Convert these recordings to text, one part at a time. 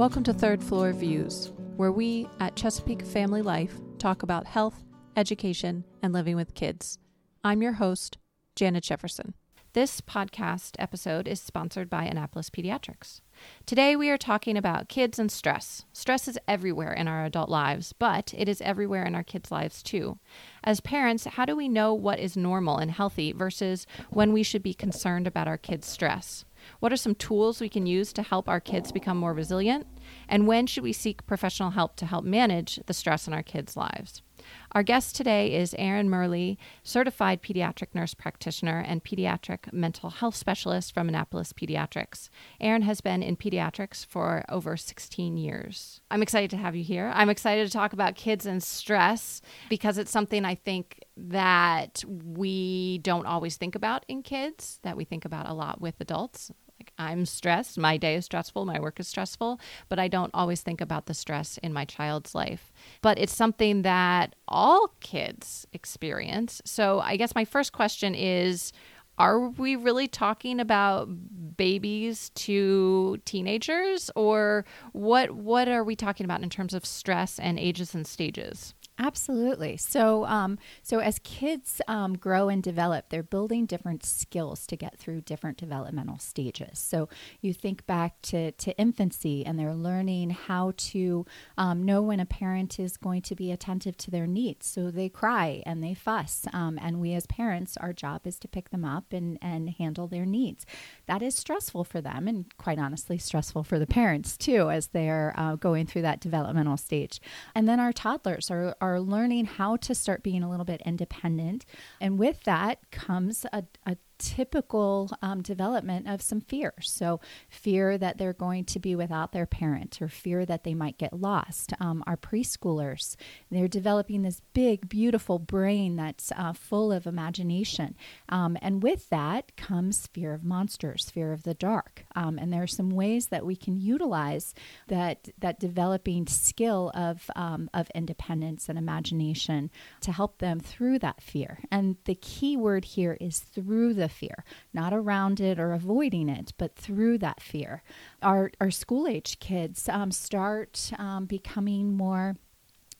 Welcome to Third Floor Views, where we at Chesapeake Family Life talk about health, education, and living with kids. I'm your host, Janet Jefferson. This podcast episode is sponsored by Annapolis Pediatrics. Today we are talking about kids and stress. Stress is everywhere in our adult lives, but it is everywhere in our kids' lives too. As parents, how do we know what is normal and healthy versus when we should be concerned about our kids' stress? What are some tools we can use to help our kids become more resilient? And when should we seek professional help to help manage the stress in our kids' lives? Our guest today is Erin Murley, certified pediatric nurse practitioner and pediatric mental health specialist from Annapolis Pediatrics. Erin has been in pediatrics for over 16 years. I'm excited to have you here. I'm excited to talk about kids and stress because it's something I think that we don't always think about in kids, that we think about a lot with adults. I'm stressed, my day is stressful, my work is stressful, but I don't always think about the stress in my child's life. But it's something that all kids experience. So I guess my first question is are we really talking about babies to teenagers or what what are we talking about in terms of stress and ages and stages? Absolutely. So, um, so as kids um, grow and develop, they're building different skills to get through different developmental stages. So, you think back to, to infancy, and they're learning how to um, know when a parent is going to be attentive to their needs. So they cry and they fuss, um, and we as parents, our job is to pick them up and and handle their needs. That is stressful for them, and quite honestly, stressful for the parents too, as they're uh, going through that developmental stage. And then our toddlers are, are are learning how to start being a little bit independent. And with that comes a, a typical um, development of some fear. So, fear that they're going to be without their parent or fear that they might get lost. Um, our preschoolers, they're developing this big, beautiful brain that's uh, full of imagination. Um, and with that comes fear of monsters, fear of the dark. Um, and there are some ways that we can utilize that, that developing skill of, um, of independence and imagination to help them through that fear. And the key word here is through the fear, not around it or avoiding it, but through that fear. Our, our school age kids um, start um, becoming more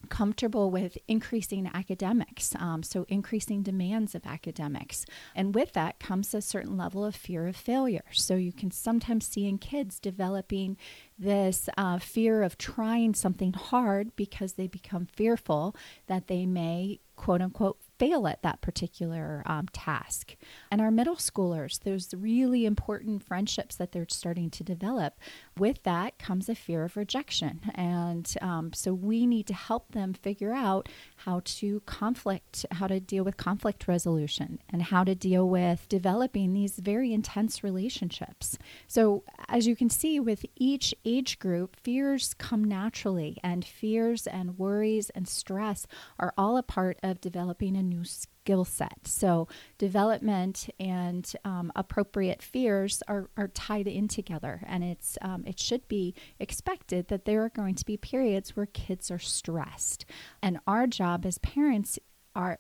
comfortable with increasing academics, um, so increasing demands of academics. And with that comes a certain level of fear of failure. So you can sometimes see in kids developing this uh, fear of trying something hard because they become fearful that they may, quote unquote, fail at that particular um, task. And our middle schoolers, those really important friendships that they're starting to develop. With that comes a fear of rejection. And um, so we need to help them figure out how to conflict, how to deal with conflict resolution, and how to deal with developing these very intense relationships. So, as you can see, with each age group, fears come naturally, and fears and worries and stress are all a part of developing a new skill set. So, development and um, appropriate fears are, are tied in together, and it's um, it should be expected that there are going to be periods where kids are stressed, and our job as parents are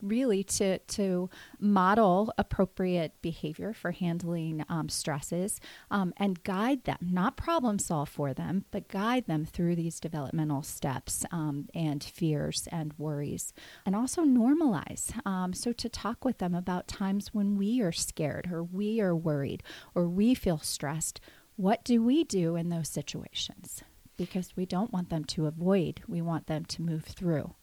really to to model appropriate behavior for handling um, stresses um, and guide them, not problem solve for them, but guide them through these developmental steps um, and fears and worries, and also normalize. Um, so to talk with them about times when we are scared or we are worried or we feel stressed. What do we do in those situations? Because we don't want them to avoid, we want them to move through.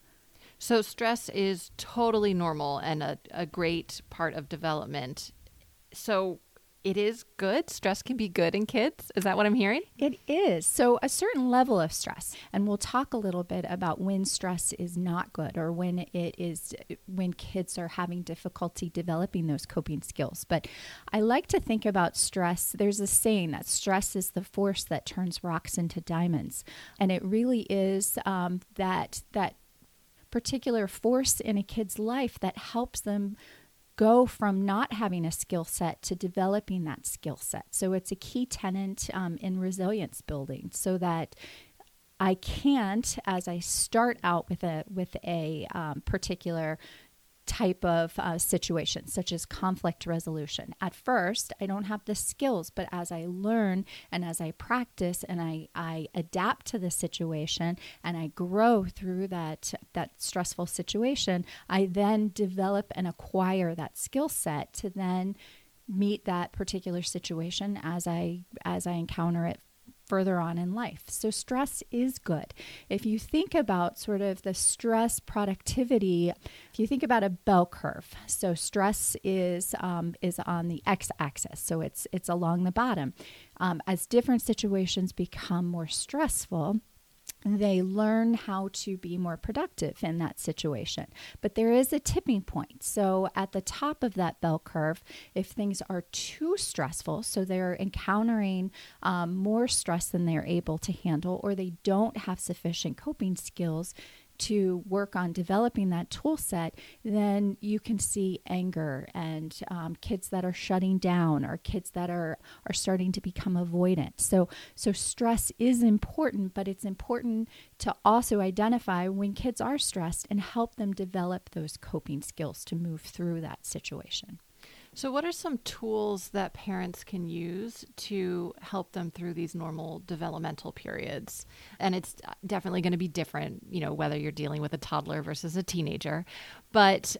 So, stress is totally normal and a, a great part of development. So, it is good. Stress can be good in kids. Is that what I'm hearing? It is. So, a certain level of stress, and we'll talk a little bit about when stress is not good or when it is, when kids are having difficulty developing those coping skills. But I like to think about stress. There's a saying that stress is the force that turns rocks into diamonds. And it really is um, that, that particular force in a kid's life that helps them go from not having a skill set to developing that skill set. So it's a key tenant um, in resilience building so that I can't, as I start out with a with a um, particular type of uh, situation, such as conflict resolution. At first, I don't have the skills, but as I learn and as I practice and I, I adapt to the situation and I grow through that, that stressful situation, I then develop and acquire that skill set to then meet that particular situation as I as I encounter it further on in life. So, stress is good. If you think about sort of the stress productivity, if you think about a bell curve, so stress is um, is on the x-axis, so it's it's along the bottom. Um, as different situations become more stressful, they learn how to be more productive in that situation. But there is a tipping point. So, at the top of that bell curve, if things are too stressful, so they're encountering um, more stress than they're able to handle, or they don't have sufficient coping skills, to work on developing that tool set, then you can see anger and um, kids that are shutting down or kids that are, are starting to become avoidant. So, so stress is important, but it's important to also identify when kids are stressed and help them develop those coping skills to move through that situation. So, what are some tools that parents can use to help them through these normal developmental periods? And it's uh, definitely going to be different, you know, whether you're dealing with a toddler versus a teenager. But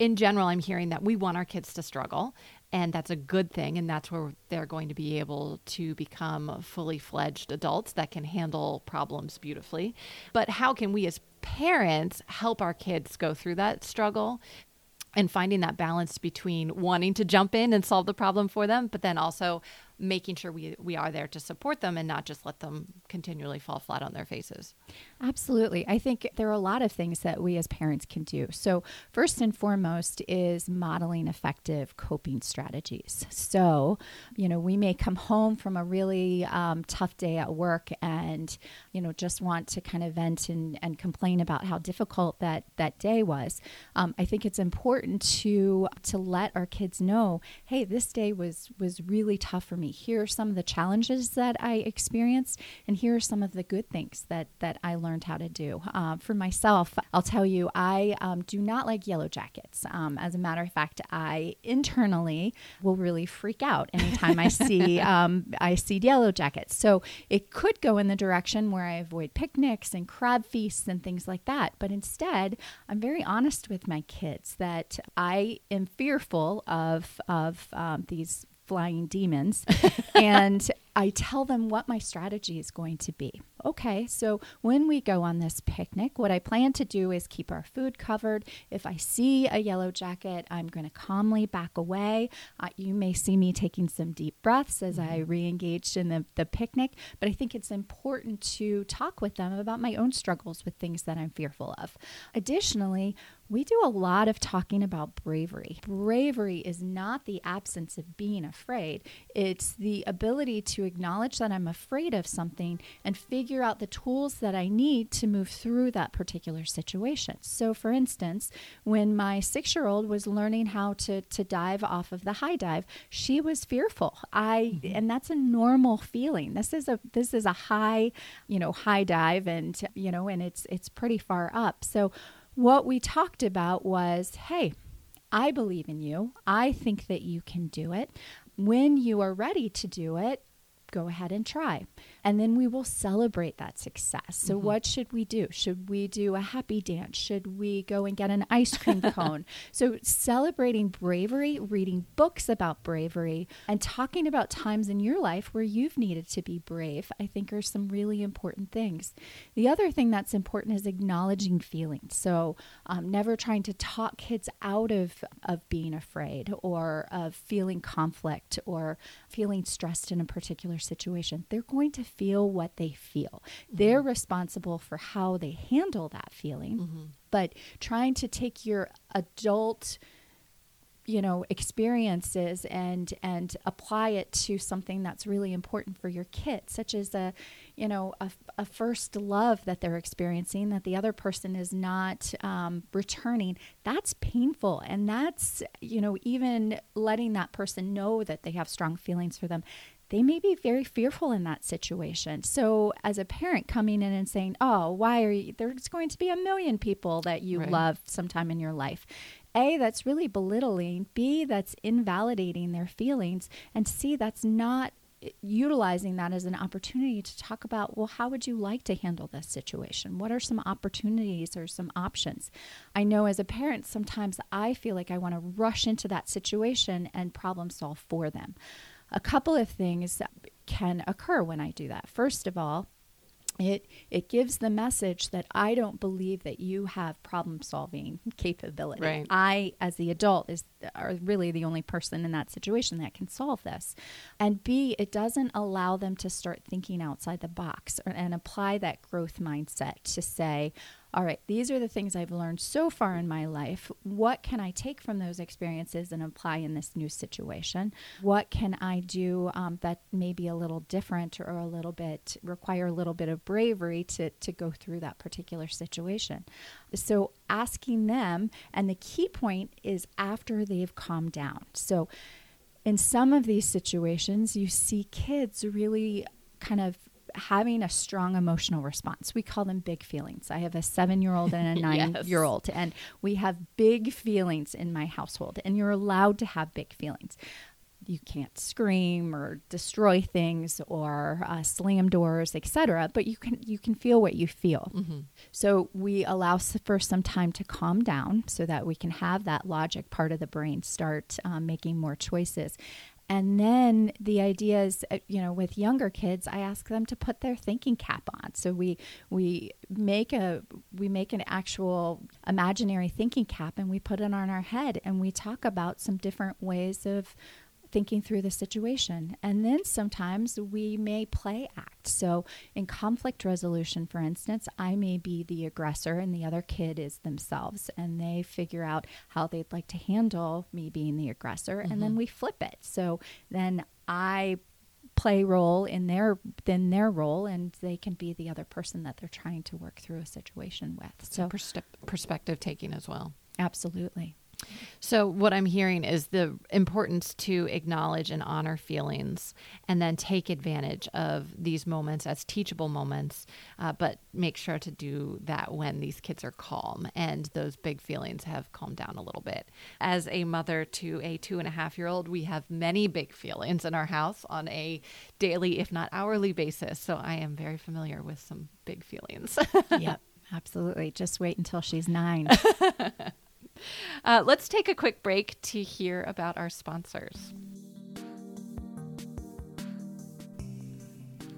in general, I'm hearing that we want our kids to struggle, and that's a good thing. And that's where they're going to be able to become fully fledged adults that can handle problems beautifully. But how can we as parents help our kids go through that struggle and finding that balance between wanting to jump in and solve the problem for them, but then also making sure we, we are there to support them and not just let them continually fall flat on their faces. Absolutely. I think there are a lot of things that we as parents can do. So, first and foremost is modeling effective coping strategies. So, you know, we may come home from a really um, tough day at work and, you know, just want to kind of vent and, and complain about how difficult that, that day was. Um, I think it's important to to let our kids know, hey, this day was was really tough for me me. Here are some of the challenges that I experienced, and here are some of the good things that that I learned how to do. Uh, for myself, I'll tell you, I um, do not like yellow jackets. Um, as a matter of fact, I internally will really freak out anytime I see um, I see yellow jackets. So it could go in the direction where I avoid picnics and crab feasts and things like that. But instead, I'm very honest with my kids that I am fearful of of um, these flying demons. and I tell them what my strategy is going to be. Okay, so when we go on this picnic, what I plan to do is keep our food covered. If I see a yellow jacket, I'm going to calmly back away. Uh, you may see me taking some deep breaths as I mm-hmm. re engaged in the, the picnic, but I think it's important to talk with them about my own struggles with things that I'm fearful of. Additionally, we do a lot of talking about bravery. Bravery is not the absence of being afraid, it's the ability to acknowledge that I'm afraid of something and figure out the tools that I need to move through that particular situation. So, for instance, when my six year old was learning how to, to dive off of the high dive, she was fearful. I, mm-hmm. and that's a normal feeling. This is a, this is a high, you know, high dive and, you know, and it's, it's pretty far up. So, what we talked about was hey, I believe in you. I think that you can do it. When you are ready to do it, go ahead and try. And then we will celebrate that success. So, mm-hmm. what should we do? Should we do a happy dance? Should we go and get an ice cream cone? so, celebrating bravery, reading books about bravery, and talking about times in your life where you've needed to be brave, I think are some really important things. The other thing that's important is acknowledging feelings. So, um, never trying to talk kids out of, of being afraid or of feeling conflict or feeling stressed in a particular situation. They're going to feel what they feel. Mm-hmm. They're responsible for how they handle that feeling. Mm-hmm. But trying to take your adult you know experiences and and apply it to something that's really important for your kid such as a you know a, a first love that they're experiencing that the other person is not um, returning that's painful and that's you know even letting that person know that they have strong feelings for them they may be very fearful in that situation. So, as a parent coming in and saying, Oh, why are you? There's going to be a million people that you right. love sometime in your life. A, that's really belittling, B, that's invalidating their feelings, and C, that's not utilizing that as an opportunity to talk about well how would you like to handle this situation what are some opportunities or some options i know as a parent sometimes i feel like i want to rush into that situation and problem solve for them a couple of things that can occur when i do that first of all it it gives the message that I don't believe that you have problem solving capability. Right. I, as the adult, is are really the only person in that situation that can solve this. And B, it doesn't allow them to start thinking outside the box or, and apply that growth mindset to say, all right, these are the things I've learned so far in my life. What can I take from those experiences and apply in this new situation? What can I do um, that may be a little different or a little bit require a little bit of bravery to, to go through that particular situation? So, asking them, and the key point is after they've calmed down. So, in some of these situations, you see kids really kind of having a strong emotional response. We call them big feelings. I have a seven year old and a nine year old, and we have big feelings in my household, and you're allowed to have big feelings. You can't scream or destroy things or uh, slam doors, etc. But you can you can feel what you feel. Mm-hmm. So we allow for some time to calm down, so that we can have that logic part of the brain start um, making more choices. And then the idea is, uh, you know, with younger kids, I ask them to put their thinking cap on. So we we make a we make an actual imaginary thinking cap and we put it on our head and we talk about some different ways of thinking through the situation. And then sometimes we may play act. So, in conflict resolution, for instance, I may be the aggressor and the other kid is themselves, and they figure out how they'd like to handle me being the aggressor, mm-hmm. and then mm-hmm. we flip it. So then I play role in their in their role and they can be the other person that they're trying to work through a situation with so, so perspective taking as well absolutely so, what I'm hearing is the importance to acknowledge and honor feelings and then take advantage of these moments as teachable moments, uh, but make sure to do that when these kids are calm and those big feelings have calmed down a little bit. As a mother to a two and a half year old, we have many big feelings in our house on a daily, if not hourly basis. So, I am very familiar with some big feelings. yep. Absolutely. Just wait until she's nine. Uh, let's take a quick break to hear about our sponsors.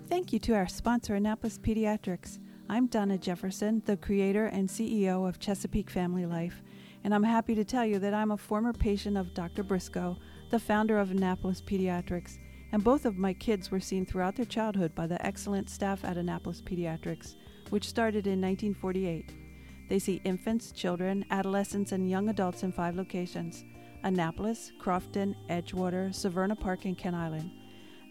Thank you to our sponsor, Annapolis Pediatrics. I'm Donna Jefferson, the creator and CEO of Chesapeake Family Life, and I'm happy to tell you that I'm a former patient of Dr. Briscoe, the founder of Annapolis Pediatrics, and both of my kids were seen throughout their childhood by the excellent staff at Annapolis Pediatrics, which started in 1948. They see infants, children, adolescents, and young adults in five locations Annapolis, Crofton, Edgewater, Severna Park, and Kent Island.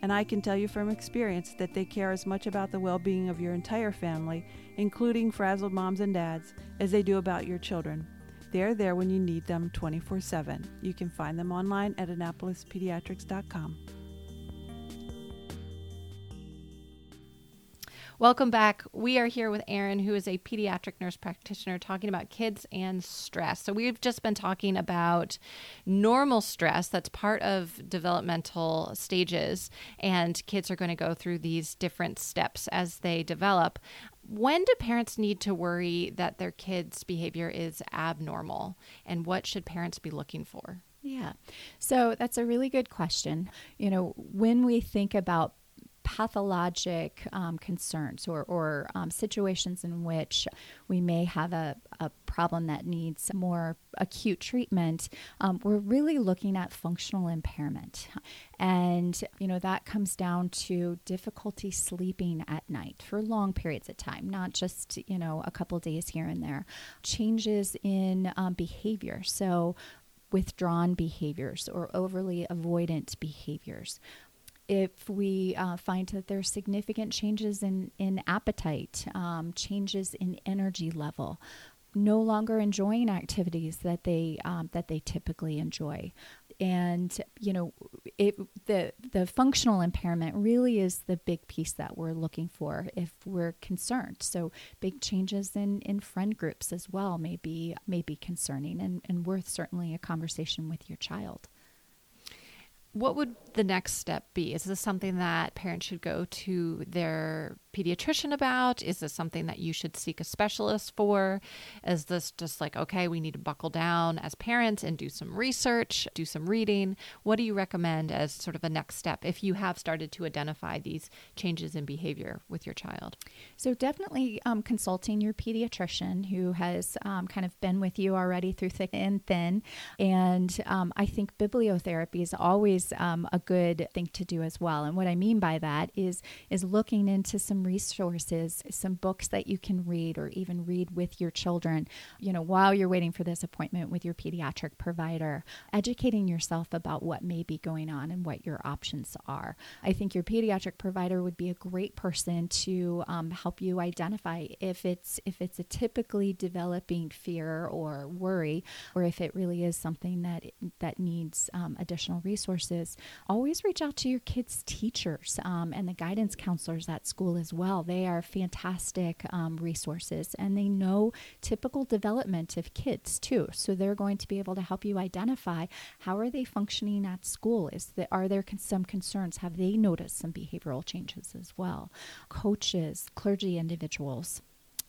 And I can tell you from experience that they care as much about the well being of your entire family, including frazzled moms and dads, as they do about your children. They're there when you need them 24 7. You can find them online at AnnapolisPediatrics.com. Welcome back. We are here with Erin, who is a pediatric nurse practitioner, talking about kids and stress. So, we've just been talking about normal stress that's part of developmental stages, and kids are going to go through these different steps as they develop. When do parents need to worry that their kids' behavior is abnormal, and what should parents be looking for? Yeah. So that's a really good question. You know, when we think about pathologic um, concerns or, or um, situations in which we may have a, a problem that needs more acute treatment, um, we're really looking at functional impairment. And, you know, that comes down to difficulty sleeping at night for long periods of time, not just, you know, a couple days here and there. Changes in um, behavior. So, withdrawn behaviors or overly avoidant behaviors if we uh, find that there's significant changes in, in appetite, um, changes in energy level, no longer enjoying activities that they um, that they typically enjoy. and you know it the the functional impairment really is the big piece that we're looking for if we're concerned so big changes in in friend groups as well may be may be concerning and and worth certainly a conversation with your child what would the next step be? Is this something that parents should go to their pediatrician about? Is this something that you should seek a specialist for? Is this just like, okay, we need to buckle down as parents and do some research, do some reading? What do you recommend as sort of a next step if you have started to identify these changes in behavior with your child? So, definitely um, consulting your pediatrician who has um, kind of been with you already through thick and thin. And um, I think bibliotherapy is always um, a good thing to do as well. And what I mean by that is is looking into some resources, some books that you can read or even read with your children, you know, while you're waiting for this appointment with your pediatric provider, educating yourself about what may be going on and what your options are. I think your pediatric provider would be a great person to um, help you identify if it's if it's a typically developing fear or worry, or if it really is something that that needs um, additional resources always reach out to your kids' teachers um, and the guidance counselors at school as well. They are fantastic um, resources and they know typical development of kids too. So they're going to be able to help you identify how are they functioning at school. Is that are there some concerns? Have they noticed some behavioral changes as well? Coaches, clergy individuals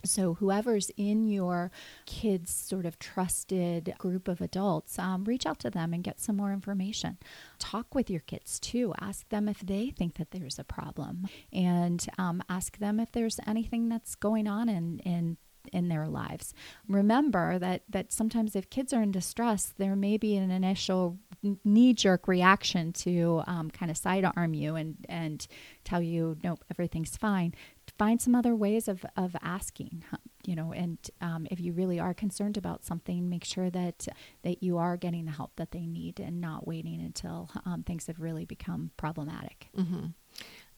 so, whoever's in your kids' sort of trusted group of adults, um, reach out to them and get some more information. Talk with your kids too. Ask them if they think that there's a problem, and um, ask them if there's anything that's going on in in in their lives. Remember that that sometimes if kids are in distress, there may be an initial knee jerk reaction to um, kind of sidearm you and and tell you nope everything's fine find some other ways of, of asking you know and um, if you really are concerned about something make sure that that you are getting the help that they need and not waiting until um, things have really become problematic. Mm-hmm.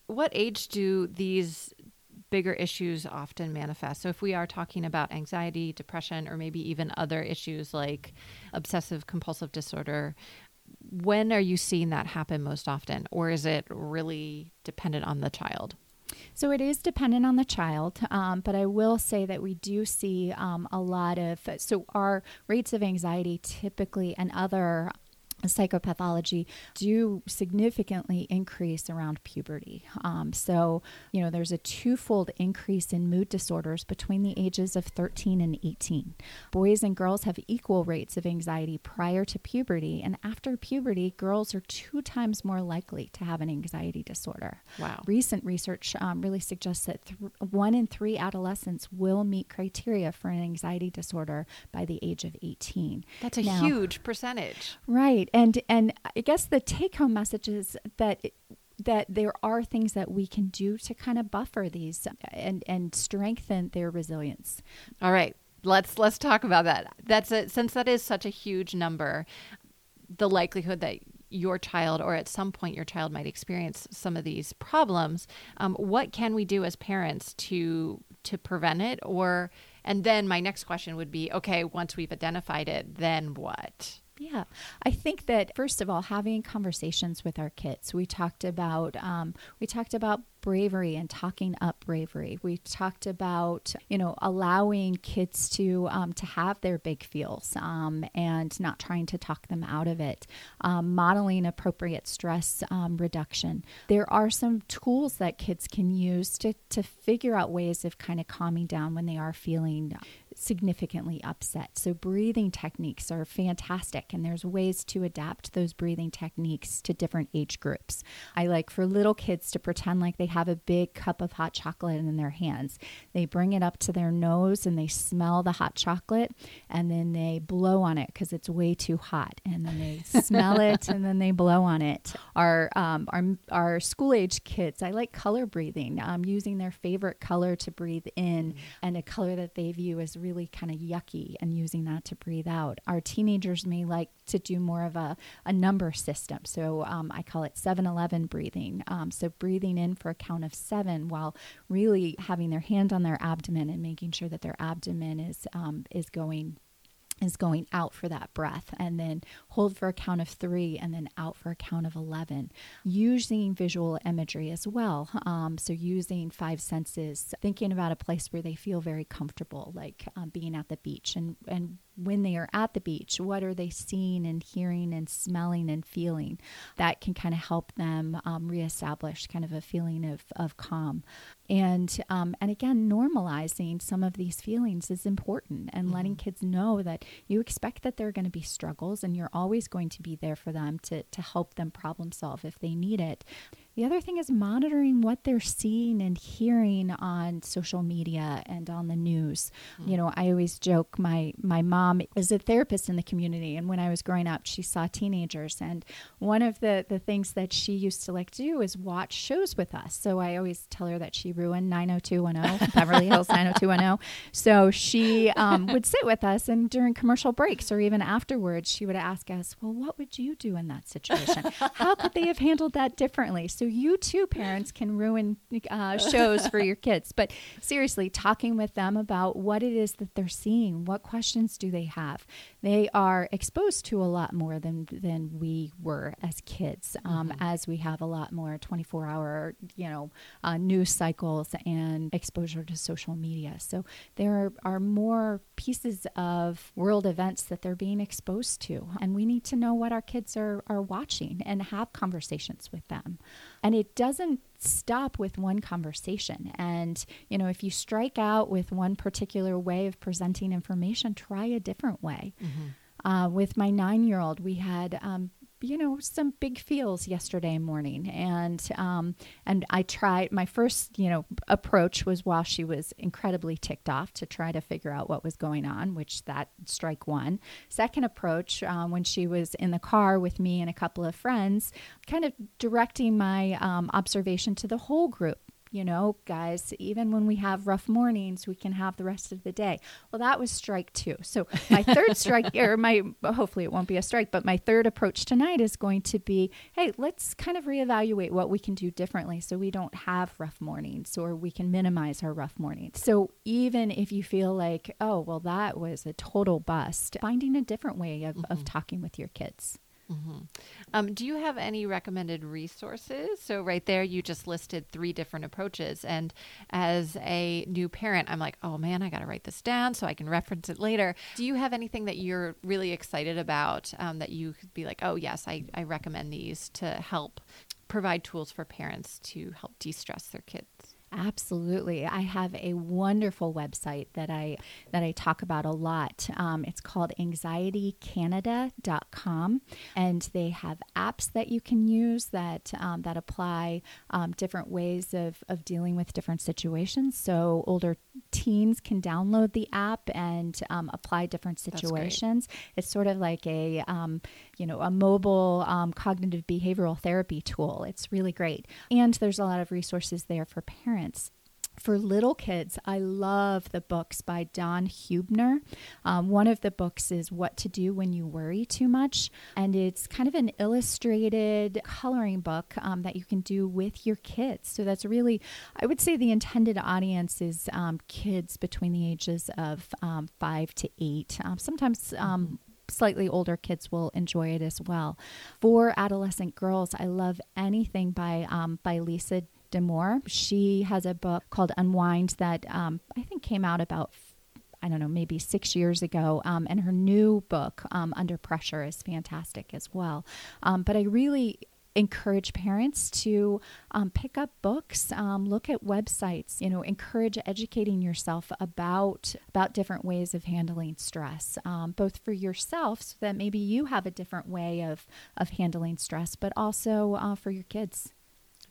what age do these bigger issues often manifest? So if we are talking about anxiety depression or maybe even other issues like obsessive compulsive disorder when are you seeing that happen most often? Or is it really dependent on the child so it is dependent on the child, um, but I will say that we do see um, a lot of so our rates of anxiety typically and other psychopathology do significantly increase around puberty. Um, so, you know, there's a twofold increase in mood disorders between the ages of 13 and 18. Boys and girls have equal rates of anxiety prior to puberty, and after puberty, girls are two times more likely to have an anxiety disorder. Wow. Recent research um, really suggests that th- one in three adolescents will meet criteria for an anxiety disorder by the age of 18. That's a now, huge percentage. Right and and I guess the take home message is that that there are things that we can do to kind of buffer these and and strengthen their resilience. All right, let's let's talk about that. That's a, since that is such a huge number, the likelihood that your child or at some point your child might experience some of these problems um, what can we do as parents to to prevent it or and then my next question would be okay once we've identified it then what yeah, I think that first of all, having conversations with our kids. We talked about um, we talked about bravery and talking up bravery. We talked about you know allowing kids to um, to have their big feels um, and not trying to talk them out of it. Um, modeling appropriate stress um, reduction. There are some tools that kids can use to to figure out ways of kind of calming down when they are feeling significantly upset. So, breathing techniques are fantastic, and there's ways to adapt those breathing techniques to different age groups. I like for little kids to pretend like they have a big cup of hot chocolate in their hands. They bring it up to their nose and they smell the hot chocolate, and then they blow on it because it's way too hot, and then they smell it and then they blow on it. Our um, our our school age kids, I like color breathing, um, using their favorite color to breathe in and a color that they view as really really kind of yucky and using that to breathe out. Our teenagers may like to do more of a, a number system. So um, I call it 7 11 breathing. Um, so breathing in for a count of seven while really having their hand on their abdomen and making sure that their abdomen is, um, is going is going out for that breath and then hold for a count of three and then out for a count of 11 using visual imagery as well um, so using five senses thinking about a place where they feel very comfortable like um, being at the beach and and when they are at the beach what are they seeing and hearing and smelling and feeling? That can kind of help them um, reestablish kind of a feeling of, of calm. And um, and again normalizing some of these feelings is important and mm-hmm. letting kids know that you expect that there are going to be struggles and you're always going to be there for them to, to help them problem solve if they need it the other thing is monitoring what they're seeing and hearing on social media and on the news. Mm-hmm. You know, I always joke my my mom is a therapist in the community and when I was growing up, she saw teenagers and one of the the things that she used to like to do is watch shows with us. So I always tell her that she ruined 90210 Beverly Hills 90210. So she um, would sit with us and during commercial breaks or even afterwards, she would ask us, "Well, what would you do in that situation? How could they have handled that differently?" So you too, parents, can ruin uh, shows for your kids. But seriously, talking with them about what it is that they're seeing, what questions do they have? They are exposed to a lot more than than we were as kids, um, mm-hmm. as we have a lot more 24 hour, you know, uh, news cycles and exposure to social media. So there are, are more pieces of world events that they're being exposed to, and we need to know what our kids are are watching and have conversations with them. And it doesn't stop with one conversation. And, you know, if you strike out with one particular way of presenting information, try a different way. Mm-hmm. Uh, with my nine year old, we had um, you know some big feels yesterday morning. And um, and I tried my first you know approach was while she was incredibly ticked off to try to figure out what was going on which that strike one. Second approach um, when she was in the car with me and a couple of friends kind of directing my um, observation to the whole group you know, guys, even when we have rough mornings, we can have the rest of the day. Well, that was strike two. So my third strike, or my, hopefully it won't be a strike, but my third approach tonight is going to be, hey, let's kind of reevaluate what we can do differently so we don't have rough mornings or we can minimize our rough mornings. So even if you feel like, oh, well, that was a total bust, finding a different way of, mm-hmm. of talking with your kids. Mm-hmm. Um, do you have any recommended resources? So, right there, you just listed three different approaches. And as a new parent, I'm like, oh man, I got to write this down so I can reference it later. Do you have anything that you're really excited about um, that you could be like, oh, yes, I, I recommend these to help provide tools for parents to help de stress their kids? Absolutely. I have a wonderful website that I that I talk about a lot. Um, it's called anxietycanada.com and they have apps that you can use that um, that apply um, different ways of, of dealing with different situations. So older teens can download the app and um, apply different situations. It's sort of like a um, you know a mobile um, cognitive behavioral therapy tool. It's really great, and there's a lot of resources there for parents for little kids, I love the books by Dawn Huebner. Um, one of the books is What to Do When You Worry Too Much, and it's kind of an illustrated coloring book um, that you can do with your kids. So that's really, I would say, the intended audience is um, kids between the ages of um, five to eight. Um, sometimes um, slightly older kids will enjoy it as well. For adolescent girls, I love anything by um, by Lisa Damour. She has a book called Unwind that um, I think came out about I don't know, maybe six years ago. Um, and her new book, um, Under Pressure, is fantastic as well. Um, but I really encourage parents to um, pick up books, um, look at websites, you know, encourage educating yourself about about different ways of handling stress, um, both for yourself so that maybe you have a different way of of handling stress, but also uh, for your kids.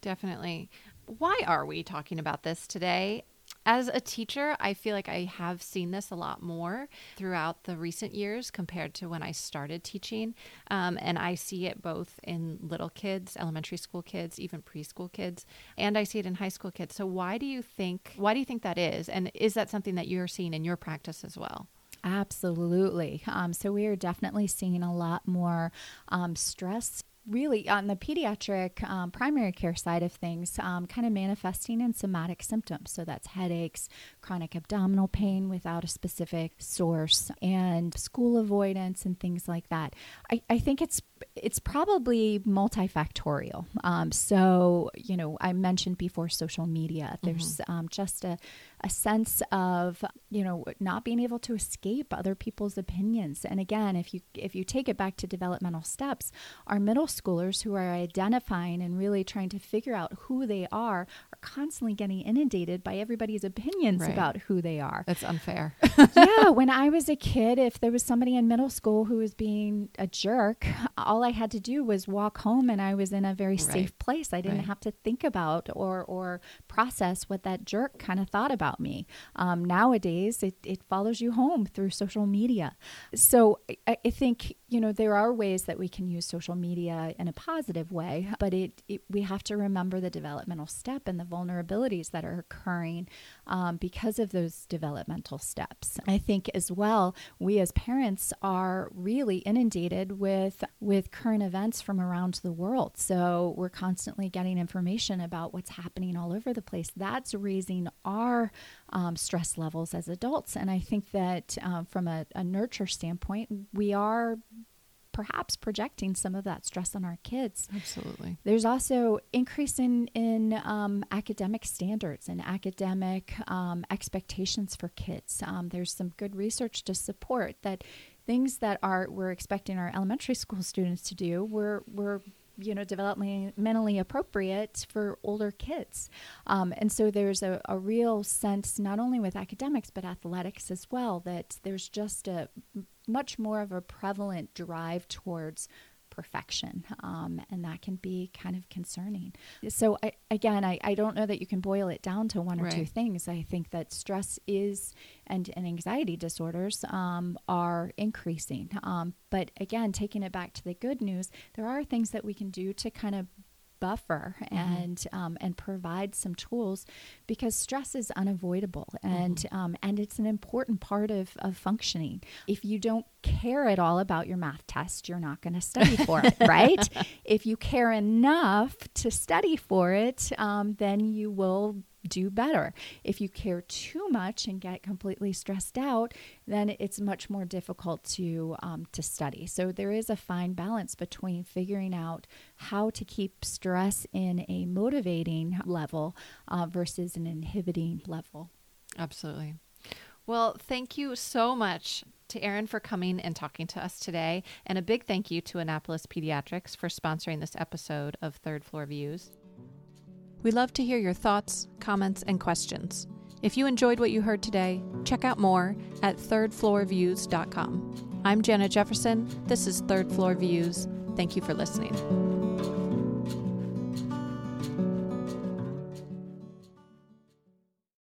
Definitely. Why are we talking about this today? As a teacher, I feel like I have seen this a lot more throughout the recent years compared to when I started teaching. Um, and I see it both in little kids, elementary school kids, even preschool kids, and I see it in high school kids. So why do you think why do you think that is? And is that something that you're seeing in your practice as well? Absolutely. Um, so we are definitely seeing a lot more um, stress really on the pediatric um, primary care side of things, um, kind of manifesting in somatic symptoms. So that's headaches, chronic abdominal pain without a specific source, and school avoidance and things like that. I, I think it's it's probably multifactorial. Um, so you know, I mentioned before social media. There's mm-hmm. Um, just a a sense of you know not being able to escape other people's opinions and again if you if you take it back to developmental steps our middle schoolers who are identifying and really trying to figure out who they are are constantly getting inundated by everybody's opinions right. about who they are that's unfair yeah when i was a kid if there was somebody in middle school who was being a jerk all i had to do was walk home and i was in a very right. safe place i didn't right. have to think about or or process what that jerk kind of thought about about me. Um, nowadays, it, it follows you home through social media. So I, I, think, you know, there are ways that we can use social media in a positive way, but it, it we have to remember the developmental step and the vulnerabilities that are occurring um, because of those developmental steps. I think as well, we as parents are really inundated with with current events from around the world. So we're constantly getting information about what's happening all over the place. That's raising our um, stress levels as adults. And I think that um, from a, a nurture standpoint, we are perhaps projecting some of that stress on our kids. Absolutely. There's also increase in in um, academic standards and academic um, expectations for kids. Um, there's some good research to support that things that are we're expecting our elementary school students to do, we're we're you know developmentally appropriate for older kids. Um, and so there's a, a real sense not only with academics but athletics as well that there's just a much more of a prevalent drive towards perfection. Um, and that can be kind of concerning. So, I, again, I, I don't know that you can boil it down to one or right. two things. I think that stress is, and, and anxiety disorders um, are increasing. Um, but again, taking it back to the good news, there are things that we can do to kind of buffer mm-hmm. and um, and provide some tools because stress is unavoidable and mm-hmm. um, and it's an important part of, of functioning. If you don't care at all about your math test, you're not going to study for it, right? If you care enough to study for it, um, then you will do better. If you care too much and get completely stressed out, then it's much more difficult to um, to study. So there is a fine balance between figuring out how to keep stress in a motivating level uh, versus an inhibiting level. Absolutely. Well, thank you so much to Erin for coming and talking to us today, and a big thank you to Annapolis Pediatrics for sponsoring this episode of Third Floor Views. We love to hear your thoughts, comments, and questions. If you enjoyed what you heard today, check out more at thirdfloorviews.com. I'm Jenna Jefferson. This is Third Floor Views. Thank you for listening.